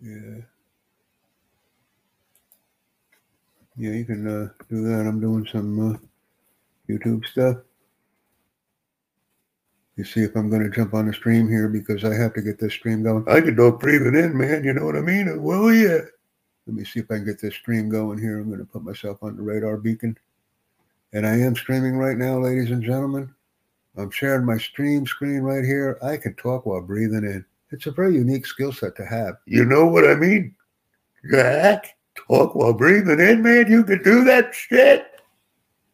Yeah. Yeah, you can uh, do that. I'm doing some uh, YouTube stuff. You see if I'm going to jump on the stream here because I have to get this stream going. I can talk breathing in, man. You know what I mean? Well, yeah. Let me see if I can get this stream going here. I'm going to put myself on the radar beacon. And I am streaming right now, ladies and gentlemen. I'm sharing my stream screen right here. I can talk while breathing in. It's a very unique skill set to have. You know what I mean? Jack, talk while breathing in, man. You can do that shit.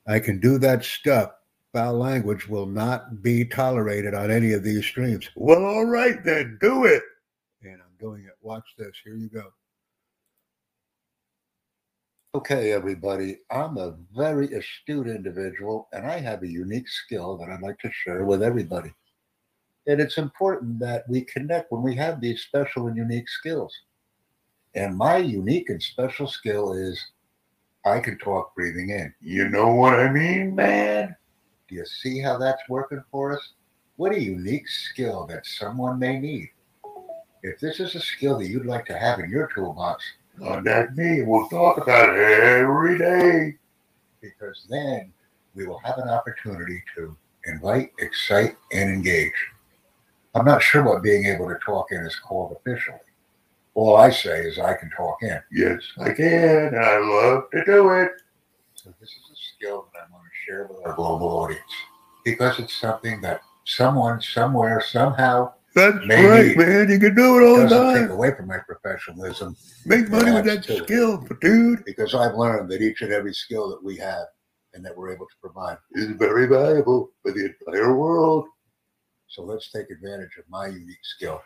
I can do that stuff. Foul language will not be tolerated on any of these streams. Well, all right then, do it. And I'm doing it. Watch this. Here you go. Okay, everybody, I'm a very astute individual and I have a unique skill that I'd like to share with everybody. And it's important that we connect when we have these special and unique skills. And my unique and special skill is I can talk breathing in. You know what I mean, man? Do you see how that's working for us? What a unique skill that someone may need. If this is a skill that you'd like to have in your toolbox, uh, contact me. We'll talk about it every day. Because then we will have an opportunity to invite, excite, and engage. I'm not sure what being able to talk in is called officially. All I say is I can talk in. Yes, I can. And I love to do it. So this is a skill that I want to share with our global audience because it's something that someone, somewhere, somehow that's Maybe. right, man. You can do it all the time. Take away from my professionalism. Make money with that skill, dude. Because I've learned that each and every skill that we have and that we're able to provide is very valuable for the entire world. So let's take advantage of my unique skill.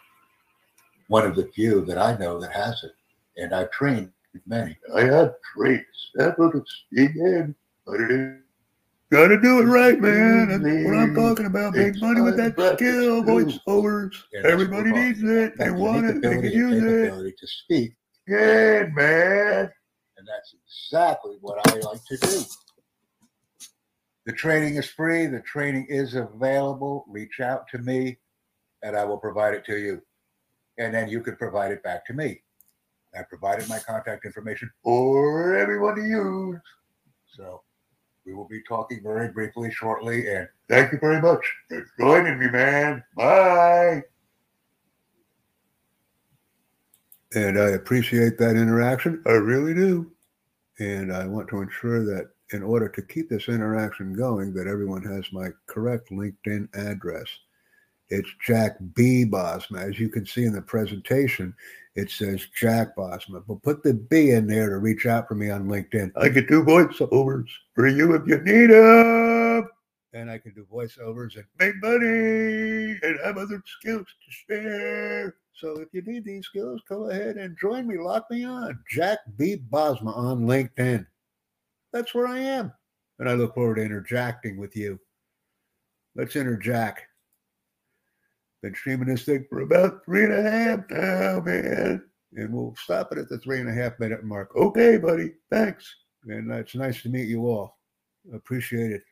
One of the few that I know that has it. And I've trained many. I have trained several to speak in, but it is Got to do it right, man. That's what I'm talking about. Make money with that skill, voiceovers. Everybody needs it. They want it. They can use it. To speak. Good, man. And that's exactly what I like to do. The training is free. The training is available. Reach out to me and I will provide it to you. And then you can provide it back to me. I provided my contact information for everyone to use. So we will be talking very briefly shortly. And thank you very much for joining me, man. Bye. And I appreciate that interaction. I really do. And I want to ensure that in order to keep this interaction going, that everyone has my correct LinkedIn address. It's Jack B. Bosma. As you can see in the presentation, it says Jack Bosma. But put the B in there to reach out for me on LinkedIn. I can do voiceovers for you if you need them. And I can do voiceovers and make money and have other skills to share. So if you need these skills, go ahead and join me. Lock me on. Jack B. Bosma on LinkedIn. That's where I am. And I look forward to interjecting with you. Let's interject. Been streaming this thing for about three and a half now, man. And we'll stop it at the three and a half minute mark. Okay, buddy. Thanks. And it's nice to meet you all. Appreciate it.